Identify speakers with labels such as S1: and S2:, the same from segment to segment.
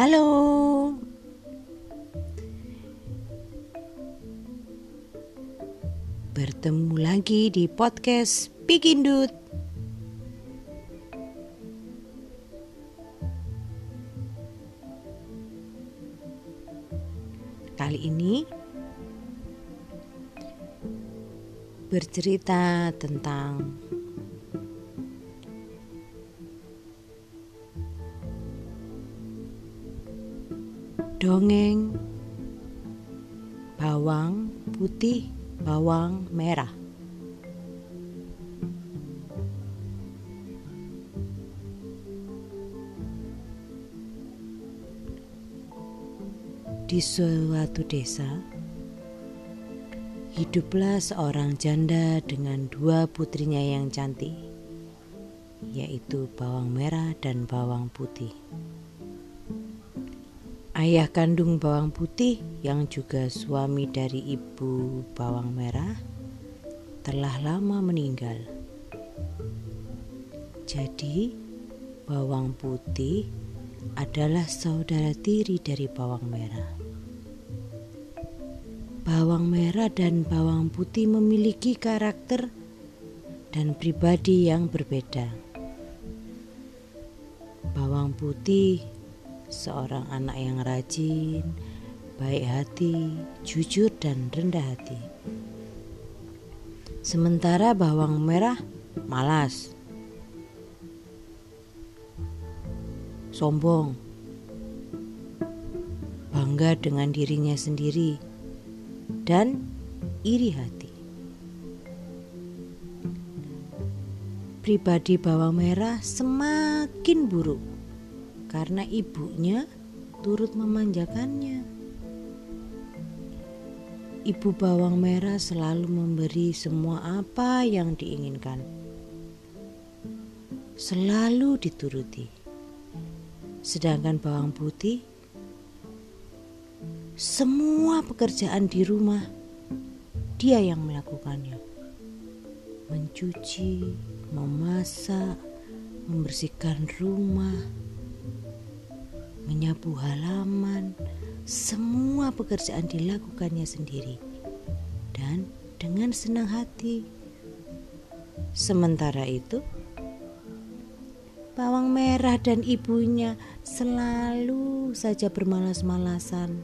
S1: Halo. Bertemu lagi di podcast Bikin Dut. Kali ini bercerita tentang putih, bawang merah. Di suatu desa Hiduplah seorang janda dengan dua putrinya yang cantik Yaitu bawang merah dan bawang putih Ayah kandung bawang putih yang juga suami dari ibu bawang merah telah lama meninggal. Jadi, bawang putih adalah saudara tiri dari bawang merah. Bawang merah dan bawang putih memiliki karakter dan pribadi yang berbeda. Bawang putih seorang anak yang rajin, baik hati, jujur, dan rendah hati. Sementara bawang merah malas, sombong, bangga dengan dirinya sendiri, dan iri hati. Pribadi bawang merah semakin buruk karena ibunya turut memanjakannya. Ibu bawang merah selalu memberi semua apa yang diinginkan. Selalu dituruti. Sedangkan bawang putih semua pekerjaan di rumah dia yang melakukannya. Mencuci, memasak, membersihkan rumah, menyapu halaman, semua pekerjaan dilakukannya sendiri dan dengan senang hati. Sementara itu, bawang merah dan ibunya selalu saja bermalas-malasan,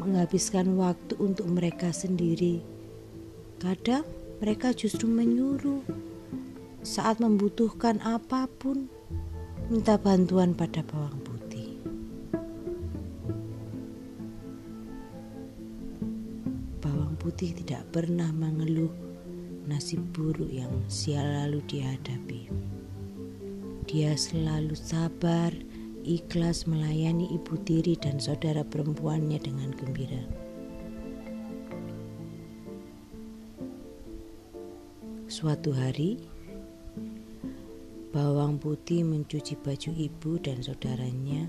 S1: menghabiskan waktu untuk mereka sendiri. Kadang mereka justru menyuruh saat membutuhkan apa pun, minta bantuan pada bawang putih. Putih tidak pernah mengeluh nasib buruk yang sial lalu dihadapi. Dia selalu sabar, ikhlas melayani ibu tiri dan saudara perempuannya dengan gembira. Suatu hari, bawang putih mencuci baju ibu dan saudaranya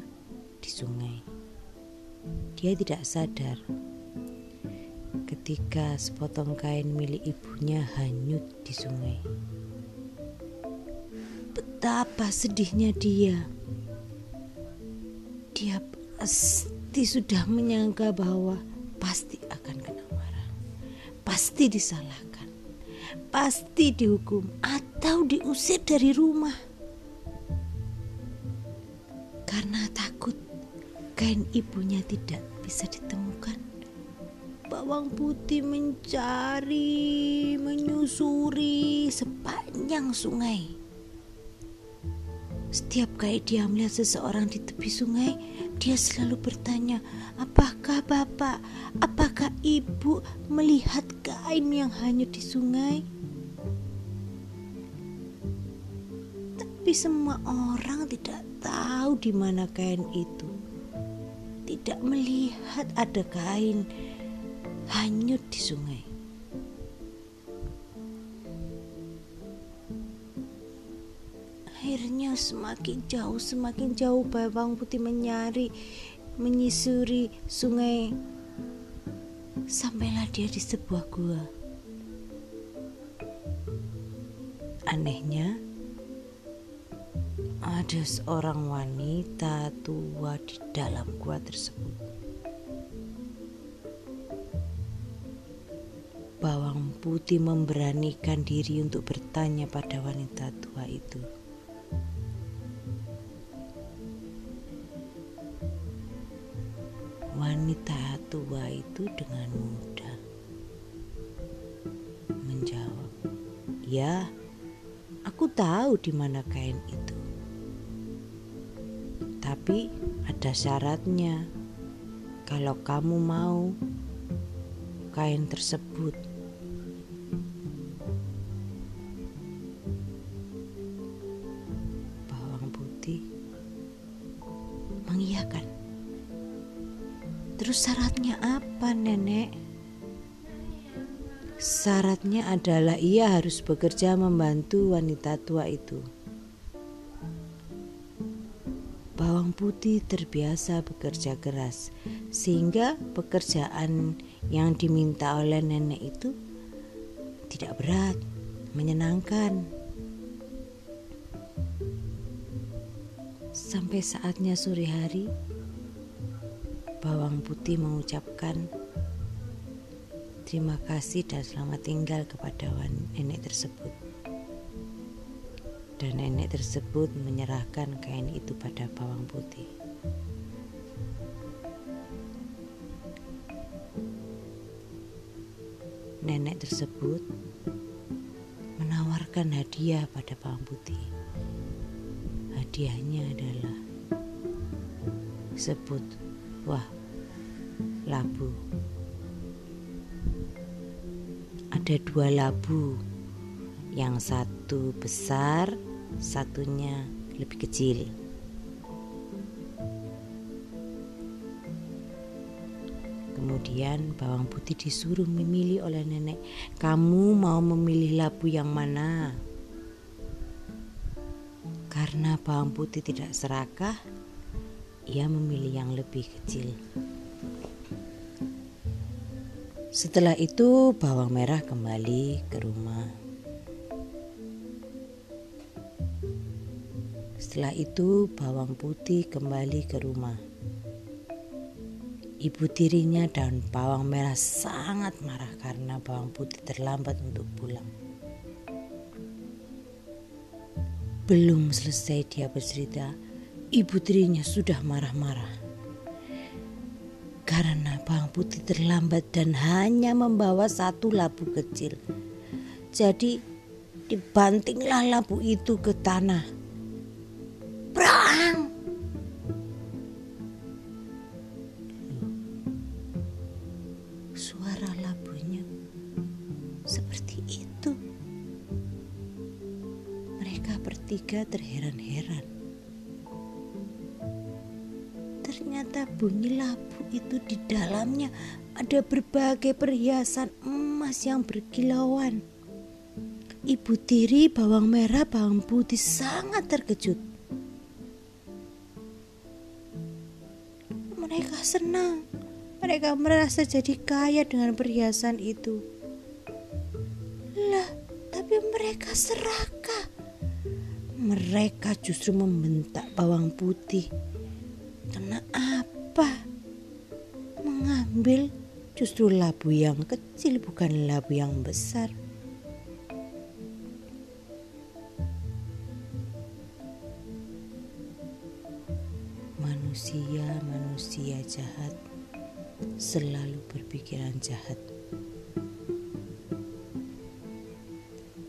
S1: di sungai. Dia tidak sadar ketika sepotong kain milik ibunya hanyut di sungai. Betapa sedihnya dia. Dia pasti sudah menyangka bahwa pasti akan kena marah. Pasti disalahkan. Pasti dihukum atau diusir dari rumah. Karena takut kain ibunya tidak bawang putih mencari, menyusuri sepanjang sungai. Setiap kali dia melihat seseorang di tepi sungai, dia selalu bertanya, "Apakah bapak, apakah ibu melihat kain yang hanyut di sungai?" Tapi semua orang tidak tahu di mana kain itu. Tidak melihat ada kain hanyut di sungai. Akhirnya semakin jauh, semakin jauh bawang putih menyari, menyusuri sungai. Sampailah dia di sebuah gua. ada seorang wanita tua di dalam gua tersebut. Bawang putih memberanikan diri untuk bertanya pada wanita tua itu. Wanita tua itu dengan mudah menjawab, "Ya, aku tahu di mana kain itu." Tapi ada syaratnya. Kalau kamu mau kain tersebut syaratnya apa, Nenek? Syaratnya adalah ia harus bekerja membantu wanita tua itu. Bawang putih terbiasa bekerja keras, sehingga pekerjaan yang diminta oleh nenek itu tidak berat, menyenangkan. Sampai saatnya sore hari, bawang putih mengucapkan terima kasih dan selamat tinggal kepada nenek tersebut dan nenek tersebut menyerahkan kain itu pada bawang putih. Nenek tersebut menawarkan hadiah pada bawang putih. Hadiahnya adalah sebut, wah, labu. Ada dua labu, yang satu besar, satunya lebih kecil. Kemudian bawang putih disuruh memilih oleh nenek. Kamu mau memilih labu yang mana? Karena bawang putih tidak serakah, ia memilih yang lebih kecil. Setelah itu, bawang merah kembali ke rumah. Setelah itu, bawang putih kembali ke rumah. Ibu tirinya dan bawang merah sangat marah karena bawang putih terlambat untuk pulang. Belum selesai dia bercerita, ibu tirinya sudah marah-marah. Karena bawang putih terlambat dan hanya membawa satu labu kecil. Jadi dibantinglah labu itu ke tanah Brang. Suara labunya seperti itu. Mereka bertiga terheran-heran. Ternyata bunyi labu itu di dalamnya ada berbagai perhiasan emas yang berkilauan. Ibu tiri bawang merah bawang putih sangat terkejut. Mereka senang. Mereka merasa jadi kaya dengan perhiasan itu. Lah, tapi mereka serakah. Mereka justru membentak bawang putih. Mengambil justru labu yang kecil bukan labu yang besar. manusia-manusia jahat selalu berpikiran jahat.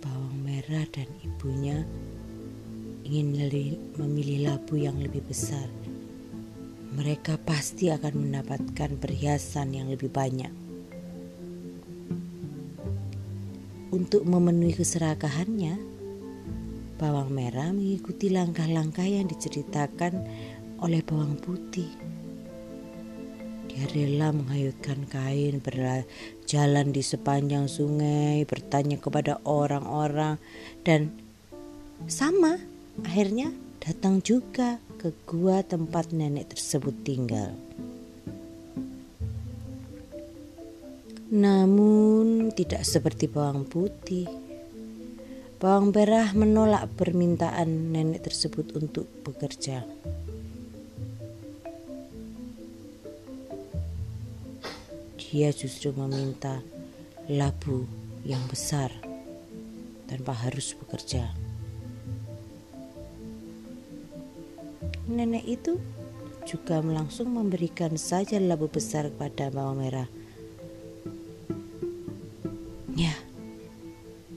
S1: Bawang merah dan ibunya ingin memilih labu yang lebih besar. Mereka pasti akan mendapatkan perhiasan yang lebih banyak. Untuk memenuhi keserakahannya, bawang merah mengikuti langkah-langkah yang diceritakan oleh bawang putih. Dia rela menghayutkan kain, berjalan di sepanjang sungai, bertanya kepada orang-orang, dan sama akhirnya datang juga ke gua tempat nenek tersebut tinggal. Namun tidak seperti bawang putih. Bawang merah menolak permintaan nenek tersebut untuk bekerja. Dia justru meminta labu yang besar tanpa harus bekerja. Nenek itu juga langsung memberikan saja labu besar kepada bawang merah. Ya,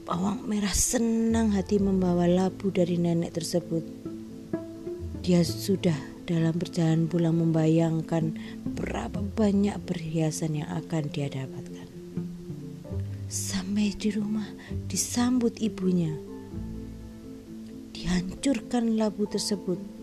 S1: Bawang merah senang hati membawa labu dari nenek tersebut. Dia sudah dalam perjalanan pulang membayangkan berapa banyak perhiasan yang akan dia dapatkan. Sampai di rumah disambut ibunya. Dihancurkan labu tersebut.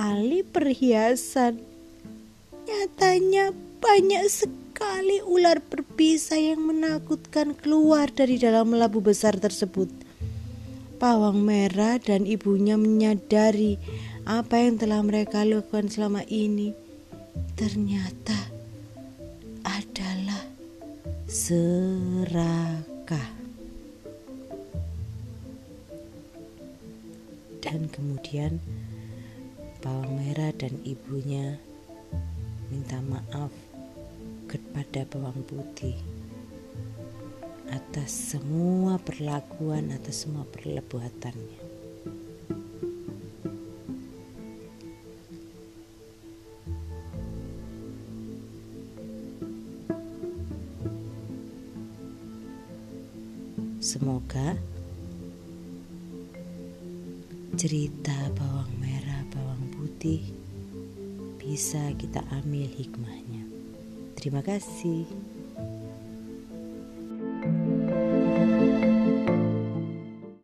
S1: Alih-alih perhiasan. Nyatanya banyak sekali ular berbisa yang menakutkan keluar dari dalam labu besar tersebut. Pawang merah dan ibunya menyadari apa yang telah mereka lakukan selama ini ternyata adalah serakah. Dan kemudian bawang merah dan ibunya minta maaf kepada bawang putih atas semua perlakuan atas semua perlebuatannya. Semoga cerita bawang merah, putih bisa kita ambil hikmahnya. Terima kasih.